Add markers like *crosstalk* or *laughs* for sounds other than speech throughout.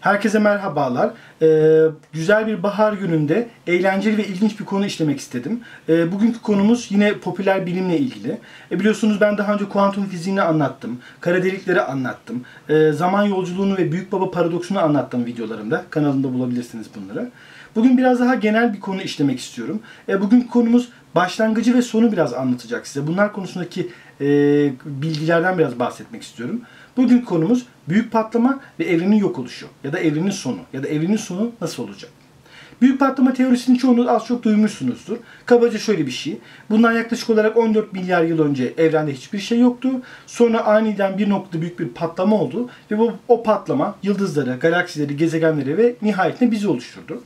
Herkese merhabalar. Ee, güzel bir bahar gününde eğlenceli ve ilginç bir konu işlemek istedim. Ee, bugünkü konumuz yine popüler bilimle ilgili. E, biliyorsunuz ben daha önce kuantum fiziğini anlattım. Kara delikleri anlattım. E, zaman yolculuğunu ve büyük baba paradoksunu anlattım videolarımda. Kanalımda bulabilirsiniz bunları. Bugün biraz daha genel bir konu işlemek istiyorum. E, bugünkü konumuz başlangıcı ve sonu biraz anlatacak size. Bunlar konusundaki e, bilgilerden biraz bahsetmek istiyorum. Bugün konumuz büyük patlama ve evrenin yok oluşu ya da evrenin sonu ya da evrenin sonu nasıl olacak? Büyük patlama teorisini çoğunuz az çok duymuşsunuzdur. Kabaca şöyle bir şey. Bundan yaklaşık olarak 14 milyar yıl önce evrende hiçbir şey yoktu. Sonra aniden bir noktada büyük bir patlama oldu. Ve bu, o patlama yıldızları, galaksileri, gezegenleri ve nihayetinde bizi oluşturdu.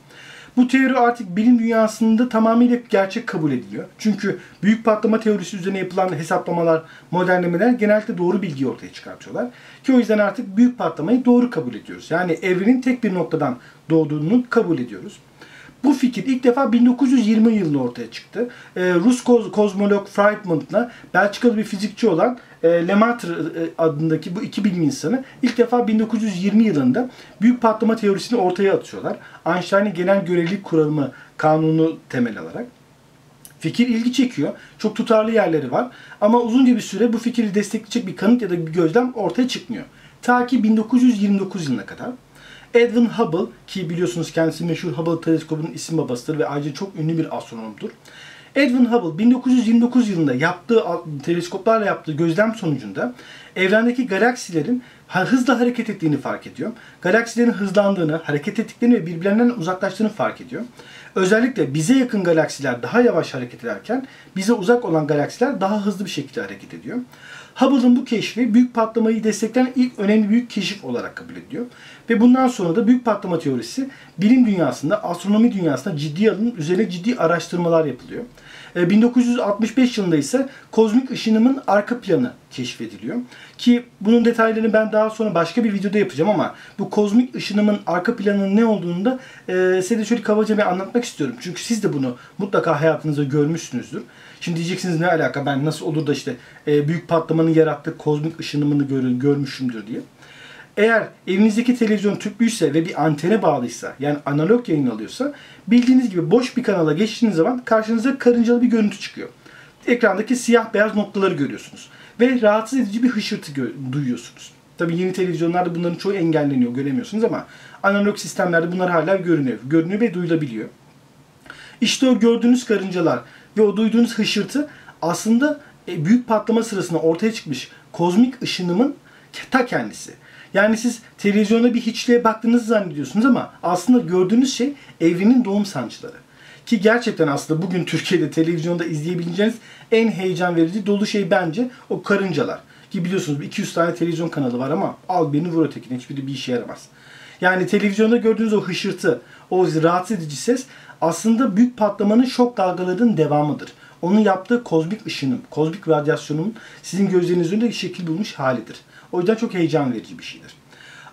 Bu teori artık bilim dünyasında tamamıyla gerçek kabul ediliyor. Çünkü büyük patlama teorisi üzerine yapılan hesaplamalar, modellemeler genellikle doğru bilgi ortaya çıkartıyorlar. Ki o yüzden artık büyük patlamayı doğru kabul ediyoruz. Yani evrenin tek bir noktadan doğduğunu kabul ediyoruz. Bu fikir ilk defa 1920 yılında ortaya çıktı. Ee, Rus koz, kozmolog Friedman'la Belçikalı bir fizikçi olan e, Lemaitre e, adındaki bu iki bilim insanı ilk defa 1920 yılında büyük patlama teorisini ortaya atıyorlar. Einstein'ın genel görelilik kuralımı kanunu temel alarak. Fikir ilgi çekiyor. Çok tutarlı yerleri var. Ama uzunca bir süre bu fikri destekleyecek bir kanıt ya da bir gözlem ortaya çıkmıyor. Ta ki 1929 yılına kadar. Edwin Hubble ki biliyorsunuz kendisi meşhur Hubble teleskobunun isim babasıdır ve ayrıca çok ünlü bir astronomdur. Edwin Hubble 1929 yılında yaptığı teleskoplarla yaptığı gözlem sonucunda evrendeki galaksilerin hızla hareket ettiğini fark ediyor. Galaksilerin hızlandığını, hareket ettiklerini ve birbirlerinden uzaklaştığını fark ediyor. Özellikle bize yakın galaksiler daha yavaş hareket ederken bize uzak olan galaksiler daha hızlı bir şekilde hareket ediyor. Hubble'ın bu keşfi büyük patlamayı destekleyen ilk önemli büyük keşif olarak kabul ediliyor. Ve bundan sonra da büyük patlama teorisi bilim dünyasında, astronomi dünyasında ciddi alınıp üzerine ciddi araştırmalar yapılıyor. 1965 e, yılında ise kozmik ışınımın arka planı keşfediliyor. Ki bunun detaylarını ben daha sonra başka bir videoda yapacağım ama bu kozmik ışınımın arka planının ne olduğunu da e, size de şöyle kabaca bir anlatmak istiyorum. Çünkü siz de bunu mutlaka hayatınızda görmüşsünüzdür. Şimdi diyeceksiniz ne alaka ben nasıl olur da işte e, büyük patlamanın yarattığı kozmik ışınımını gör, görmüşümdür diye. Eğer evinizdeki televizyon tüplüyse ve bir antene bağlıysa yani analog yayın alıyorsa bildiğiniz gibi boş bir kanala geçtiğiniz zaman karşınıza karıncalı bir görüntü çıkıyor. Ekrandaki siyah beyaz noktaları görüyorsunuz. Ve rahatsız edici bir hışırtı duyuyorsunuz. Tabii yeni televizyonlarda bunların çoğu engelleniyor, göremiyorsunuz ama analog sistemlerde bunlar hala görünüyor. Görünüyor ve duyulabiliyor. İşte o gördüğünüz karıncalar ve o duyduğunuz hışırtı aslında e, büyük patlama sırasında ortaya çıkmış kozmik ışınımın ta kendisi. Yani siz televizyonda bir hiçliğe baktığınızı zannediyorsunuz ama aslında gördüğünüz şey evrenin doğum sancıları. Ki gerçekten aslında bugün Türkiye'de televizyonda izleyebileceğiniz en heyecan verici dolu şey bence o karıncalar. Ki biliyorsunuz 200 tane televizyon kanalı var ama al birini vur ötekine hiçbiri bir işe yaramaz. Yani televizyonda gördüğünüz o hışırtı, o rahatsız edici ses aslında büyük patlamanın şok dalgalarının devamıdır. Onun yaptığı kozmik ışınım, kozmik radyasyonun sizin gözlerinizin önünde şekil bulmuş halidir. O yüzden çok heyecan verici bir şeydir.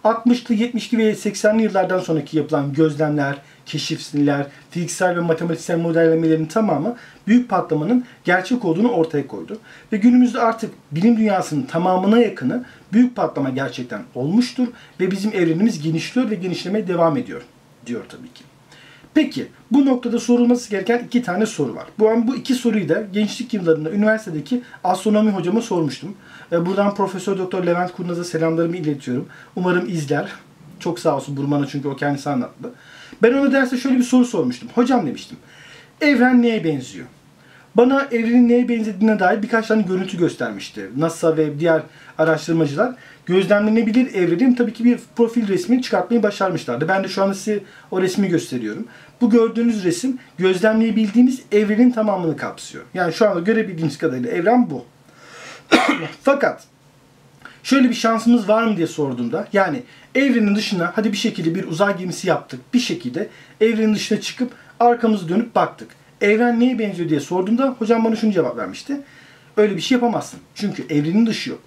60'lı, 70'li ve 80'li yıllardan sonraki yapılan gözlemler, keşifler, fiziksel ve matematiksel modellemelerin tamamı büyük patlamanın gerçek olduğunu ortaya koydu. Ve günümüzde artık bilim dünyasının tamamına yakını büyük patlama gerçekten olmuştur ve bizim evrenimiz genişliyor ve genişlemeye devam ediyor diyor tabii ki. Peki bu noktada sorulması gereken iki tane soru var. Bu an bu iki soruyu da gençlik yıllarında üniversitedeki astronomi hocama sormuştum. E, buradan Profesör Doktor Levent Kurnaz'a selamlarımı iletiyorum. Umarım izler. Çok sağ olsun Burman'a çünkü o kendisi anlattı. Ben ona derste şöyle bir soru sormuştum. Hocam demiştim. Evren neye benziyor? Bana evrenin neye benzediğine dair birkaç tane görüntü göstermişti. NASA ve diğer araştırmacılar gözlemlenebilir evrenin tabii ki bir profil resmini çıkartmayı başarmışlardı. Ben de şu anda size o resmi gösteriyorum. Bu gördüğünüz resim gözlemleyebildiğimiz evrenin tamamını kapsıyor. Yani şu anda görebildiğimiz kadarıyla evren bu. *coughs* Fakat şöyle bir şansımız var mı diye sorduğumda yani evrenin dışına hadi bir şekilde bir uzay gemisi yaptık. Bir şekilde evrenin dışına çıkıp arkamızı dönüp baktık. Evren neye benziyor diye sorduğumda hocam bana şunu cevap vermişti. Öyle bir şey yapamazsın. Çünkü evrenin dışı yok.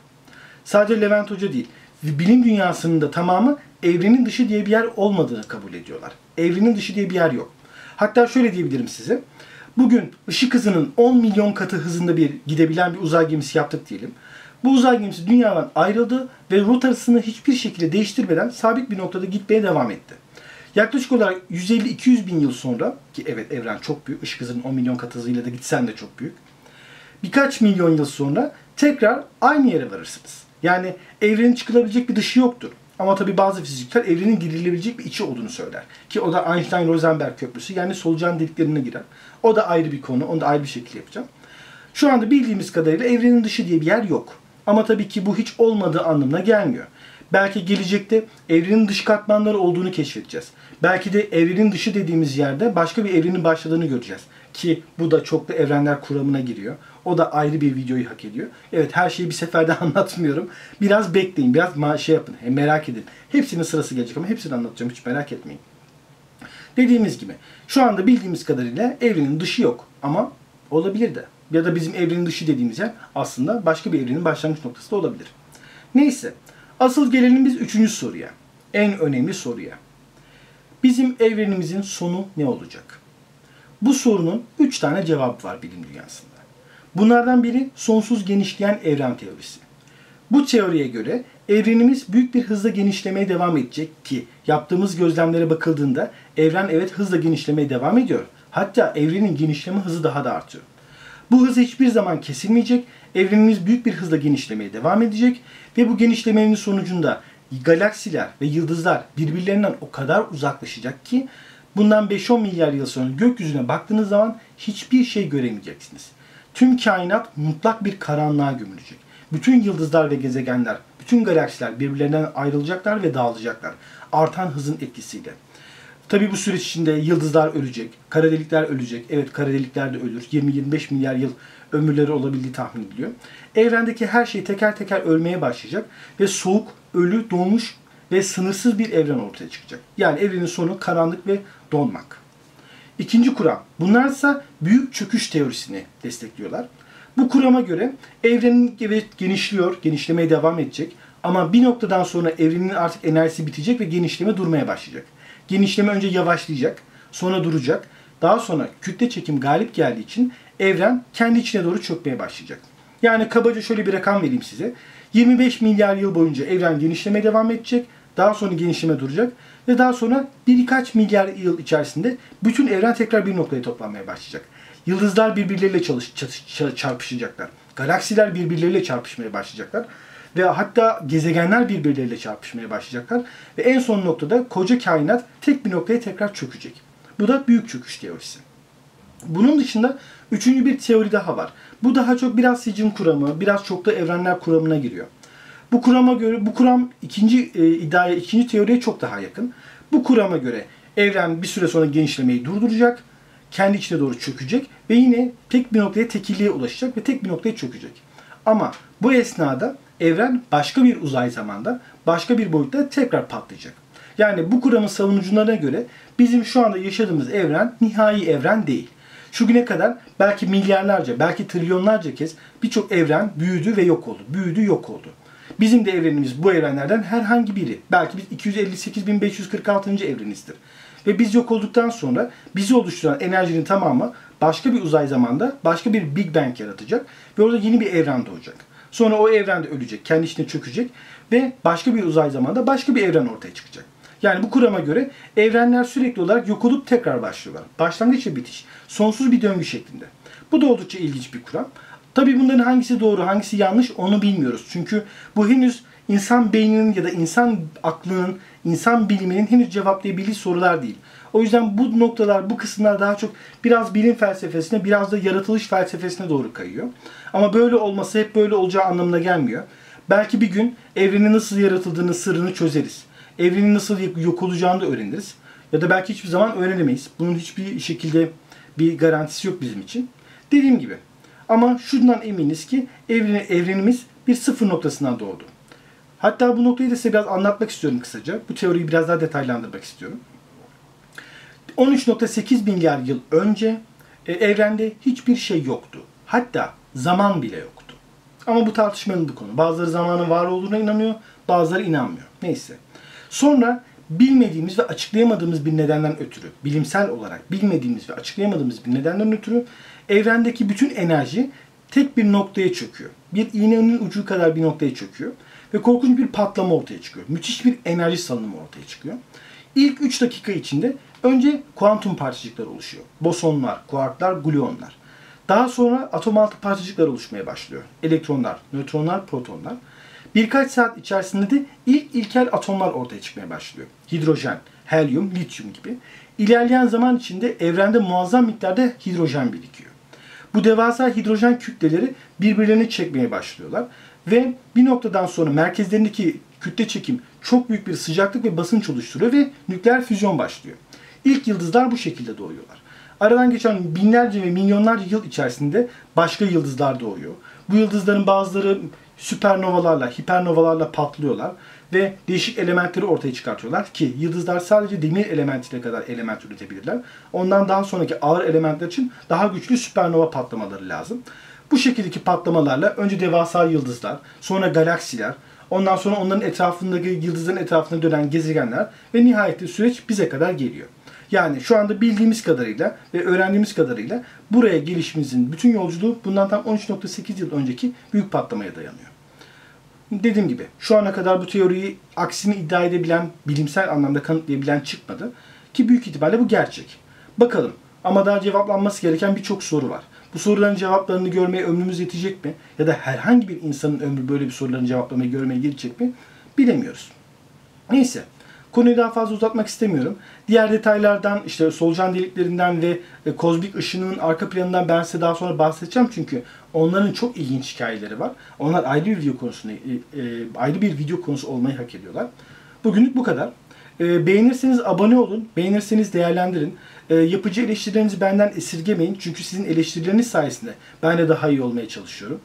Sadece Levent Hoca değil. Bilim dünyasının da tamamı evrenin dışı diye bir yer olmadığını kabul ediyorlar. Evrenin dışı diye bir yer yok. Hatta şöyle diyebilirim size. Bugün ışık hızının 10 milyon katı hızında bir gidebilen bir uzay gemisi yaptık diyelim. Bu uzay gemisi dünyadan ayrıldı ve rotasını hiçbir şekilde değiştirmeden sabit bir noktada gitmeye devam etti. Yaklaşık olarak 150-200 bin yıl sonra ki evet evren çok büyük, ışık hızının 10 milyon kat hızıyla da gitsen de çok büyük. Birkaç milyon yıl sonra tekrar aynı yere varırsınız. Yani evrenin çıkılabilecek bir dışı yoktur. Ama tabii bazı fizikçiler evrenin girilebilecek bir içi olduğunu söyler. Ki o da Einstein-Rosenberg köprüsü yani solucan deliklerine girer. O da ayrı bir konu. Onu da ayrı bir şekilde yapacağım. Şu anda bildiğimiz kadarıyla evrenin dışı diye bir yer yok. Ama tabii ki bu hiç olmadığı anlamına gelmiyor. Belki gelecekte evrenin dış katmanları olduğunu keşfedeceğiz. Belki de evrenin dışı dediğimiz yerde başka bir evrenin başladığını göreceğiz. Ki bu da çoklu evrenler kuramına giriyor. O da ayrı bir videoyu hak ediyor. Evet her şeyi bir seferde *laughs* anlatmıyorum. Biraz bekleyin, biraz şey yapın, merak edin. Hepsinin sırası gelecek ama hepsini anlatacağım hiç merak etmeyin. Dediğimiz gibi şu anda bildiğimiz kadarıyla evrenin dışı yok ama olabilir de. Ya da bizim evrenin dışı dediğimiz yer aslında başka bir evrenin başlangıç noktası da olabilir. Neyse. Asıl gelelim üçüncü soruya. En önemli soruya. Bizim evrenimizin sonu ne olacak? Bu sorunun üç tane cevabı var bilim dünyasında. Bunlardan biri sonsuz genişleyen evren teorisi. Bu teoriye göre evrenimiz büyük bir hızla genişlemeye devam edecek ki yaptığımız gözlemlere bakıldığında evren evet hızla genişlemeye devam ediyor. Hatta evrenin genişleme hızı daha da artıyor. Bu hız hiçbir zaman kesilmeyecek. Evrenimiz büyük bir hızla genişlemeye devam edecek ve bu genişlemenin sonucunda galaksiler ve yıldızlar birbirlerinden o kadar uzaklaşacak ki bundan 5-10 milyar yıl sonra gökyüzüne baktığınız zaman hiçbir şey göremeyeceksiniz. Tüm kainat mutlak bir karanlığa gömülecek. Bütün yıldızlar ve gezegenler, bütün galaksiler birbirlerinden ayrılacaklar ve dağılacaklar. Artan hızın etkisiyle. Tabi bu süreç içinde yıldızlar ölecek, kara delikler ölecek. Evet kara delikler de ölür. 20-25 milyar yıl ömürleri olabildiği tahmin ediliyor. Evrendeki her şey teker teker ölmeye başlayacak ve soğuk, ölü, donmuş ve sınırsız bir evren ortaya çıkacak. Yani evrenin sonu karanlık ve donmak. İkinci kuram. Bunlar ise büyük çöküş teorisini destekliyorlar. Bu kurama göre evrenin evet genişliyor, genişlemeye devam edecek. Ama bir noktadan sonra evrenin artık enerjisi bitecek ve genişleme durmaya başlayacak. Genişleme önce yavaşlayacak, sonra duracak. Daha sonra kütle çekim galip geldiği için evren kendi içine doğru çökmeye başlayacak. Yani kabaca şöyle bir rakam vereyim size. 25 milyar yıl boyunca evren genişlemeye devam edecek. Daha sonra genişleme duracak. Ve daha sonra birkaç milyar yıl içerisinde bütün evren tekrar bir noktaya toplanmaya başlayacak. Yıldızlar birbirleriyle çalış, çarpışacaklar. Galaksiler birbirleriyle çarpışmaya başlayacaklar. Ve hatta gezegenler birbirleriyle çarpışmaya başlayacaklar. Ve en son noktada koca kainat tek bir noktaya tekrar çökecek. Bu da büyük çöküş teorisi. Bunun dışında üçüncü bir teori daha var. Bu daha çok biraz sicim kuramı, biraz çoklu evrenler kuramına giriyor. Bu kurama göre bu kuram ikinci e, iddiaya, ikinci teoriye çok daha yakın. Bu kurama göre evren bir süre sonra genişlemeyi durduracak, kendi içine doğru çökecek ve yine tek bir noktaya tekilliğe ulaşacak ve tek bir noktaya çökecek. Ama bu esnada evren başka bir uzay zamanda, başka bir boyutta tekrar patlayacak. Yani bu kuramın savunucularına göre bizim şu anda yaşadığımız evren nihai evren değil. Şu güne kadar belki milyarlarca, belki trilyonlarca kez birçok evren büyüdü ve yok oldu. Büyüdü, yok oldu. Bizim de evrenimiz bu evrenlerden herhangi biri. Belki biz 258.546. evrenizdir. Ve biz yok olduktan sonra bizi oluşturan enerjinin tamamı başka bir uzay zamanda başka bir Big Bang yaratacak ve orada yeni bir evren doğacak. Sonra o evren de ölecek, kendi içine çökecek ve başka bir uzay zamanda başka bir evren ortaya çıkacak. Yani bu kurama göre evrenler sürekli olarak yok olup tekrar başlıyorlar. Başlangıç ve bitiş. Sonsuz bir döngü şeklinde. Bu da oldukça ilginç bir kuram. Tabii bunların hangisi doğru, hangisi yanlış onu bilmiyoruz. Çünkü bu henüz insan beyninin ya da insan aklının, insan biliminin henüz cevaplayabildiği sorular değil. O yüzden bu noktalar, bu kısımlar daha çok biraz bilim felsefesine, biraz da yaratılış felsefesine doğru kayıyor. Ama böyle olması hep böyle olacağı anlamına gelmiyor. Belki bir gün evrenin nasıl yaratıldığını, sırrını çözeriz. Evrenin nasıl yok olacağını da öğreniriz. Ya da belki hiçbir zaman öğrenemeyiz. Bunun hiçbir şekilde bir garantisi yok bizim için. Dediğim gibi ama şundan eminiz ki evren, evrenimiz bir sıfır noktasından doğdu. Hatta bu noktayı da size biraz anlatmak istiyorum kısaca. Bu teoriyi biraz daha detaylandırmak istiyorum. 13.8 milyar yıl önce e, evrende hiçbir şey yoktu. Hatta zaman bile yoktu. Ama bu tartışmalı bir konu. Bazıları zamanın var olduğuna inanıyor, bazıları inanmıyor. Neyse. Sonra bilmediğimiz ve açıklayamadığımız bir nedenden ötürü, bilimsel olarak bilmediğimiz ve açıklayamadığımız bir nedenden ötürü evrendeki bütün enerji tek bir noktaya çöküyor. Bir iğnenin ucu kadar bir noktaya çöküyor. Ve korkunç bir patlama ortaya çıkıyor. Müthiş bir enerji salınımı ortaya çıkıyor. İlk 3 dakika içinde önce kuantum parçacıklar oluşuyor. Bosonlar, kuarklar, gluonlar. Daha sonra atom altı parçacıklar oluşmaya başlıyor. Elektronlar, nötronlar, protonlar. Birkaç saat içerisinde de ilk ilkel atomlar ortaya çıkmaya başlıyor. Hidrojen, helyum, lityum gibi. İlerleyen zaman içinde evrende muazzam miktarda hidrojen birikiyor. Bu devasa hidrojen kütleleri birbirlerini çekmeye başlıyorlar. Ve bir noktadan sonra merkezlerindeki kütle çekim çok büyük bir sıcaklık ve basınç oluşturuyor ve nükleer füzyon başlıyor. İlk yıldızlar bu şekilde doğuyorlar. Aradan geçen binlerce ve milyonlarca yıl içerisinde başka yıldızlar doğuyor. Bu yıldızların bazıları süpernovalarla, hipernovalarla patlıyorlar ve değişik elementleri ortaya çıkartıyorlar ki yıldızlar sadece demir elementiyle kadar element üretebilirler. Ondan daha sonraki ağır elementler için daha güçlü süpernova patlamaları lazım. Bu şekildeki patlamalarla önce devasa yıldızlar, sonra galaksiler, ondan sonra onların etrafındaki yıldızların etrafında dönen gezegenler ve nihayetinde süreç bize kadar geliyor. Yani şu anda bildiğimiz kadarıyla ve öğrendiğimiz kadarıyla buraya gelişimizin bütün yolculuğu bundan tam 13.8 yıl önceki büyük patlamaya dayanıyor. Dediğim gibi şu ana kadar bu teoriyi aksini iddia edebilen, bilimsel anlamda kanıtlayabilen çıkmadı. Ki büyük ihtimalle bu gerçek. Bakalım ama daha cevaplanması gereken birçok soru var. Bu soruların cevaplarını görmeye ömrümüz yetecek mi? Ya da herhangi bir insanın ömrü böyle bir soruların cevaplamayı görmeye yetecek mi? Bilemiyoruz. Neyse. Konuyu daha fazla uzatmak istemiyorum. Diğer detaylardan işte solucan deliklerinden ve e, kozmik ışının arka planından ben size daha sonra bahsedeceğim çünkü onların çok ilginç hikayeleri var. Onlar ayrı bir video konusunu e, e, ayrı bir video konusu olmayı hak ediyorlar. Bugünlük bu kadar. Beğenirseniz abone olun, beğenirseniz değerlendirin. Yapıcı eleştirilerinizi benden esirgemeyin çünkü sizin eleştirileriniz sayesinde ben de daha iyi olmaya çalışıyorum.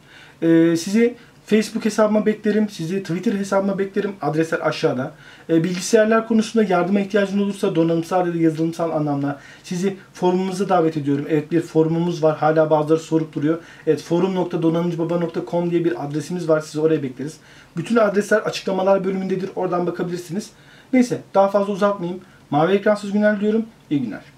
Sizi Facebook hesabıma beklerim. Sizi Twitter hesabıma beklerim. Adresler aşağıda. E, bilgisayarlar konusunda yardıma ihtiyacınız olursa donanımsal ya da yazılımsal anlamda sizi forumumuza davet ediyorum. Evet bir forumumuz var. Hala bazıları sorup duruyor. Evet forum.donanımcıbaba.com diye bir adresimiz var. Sizi oraya bekleriz. Bütün adresler açıklamalar bölümündedir. Oradan bakabilirsiniz. Neyse daha fazla uzatmayayım. Mavi ekransız günler diliyorum. İyi günler.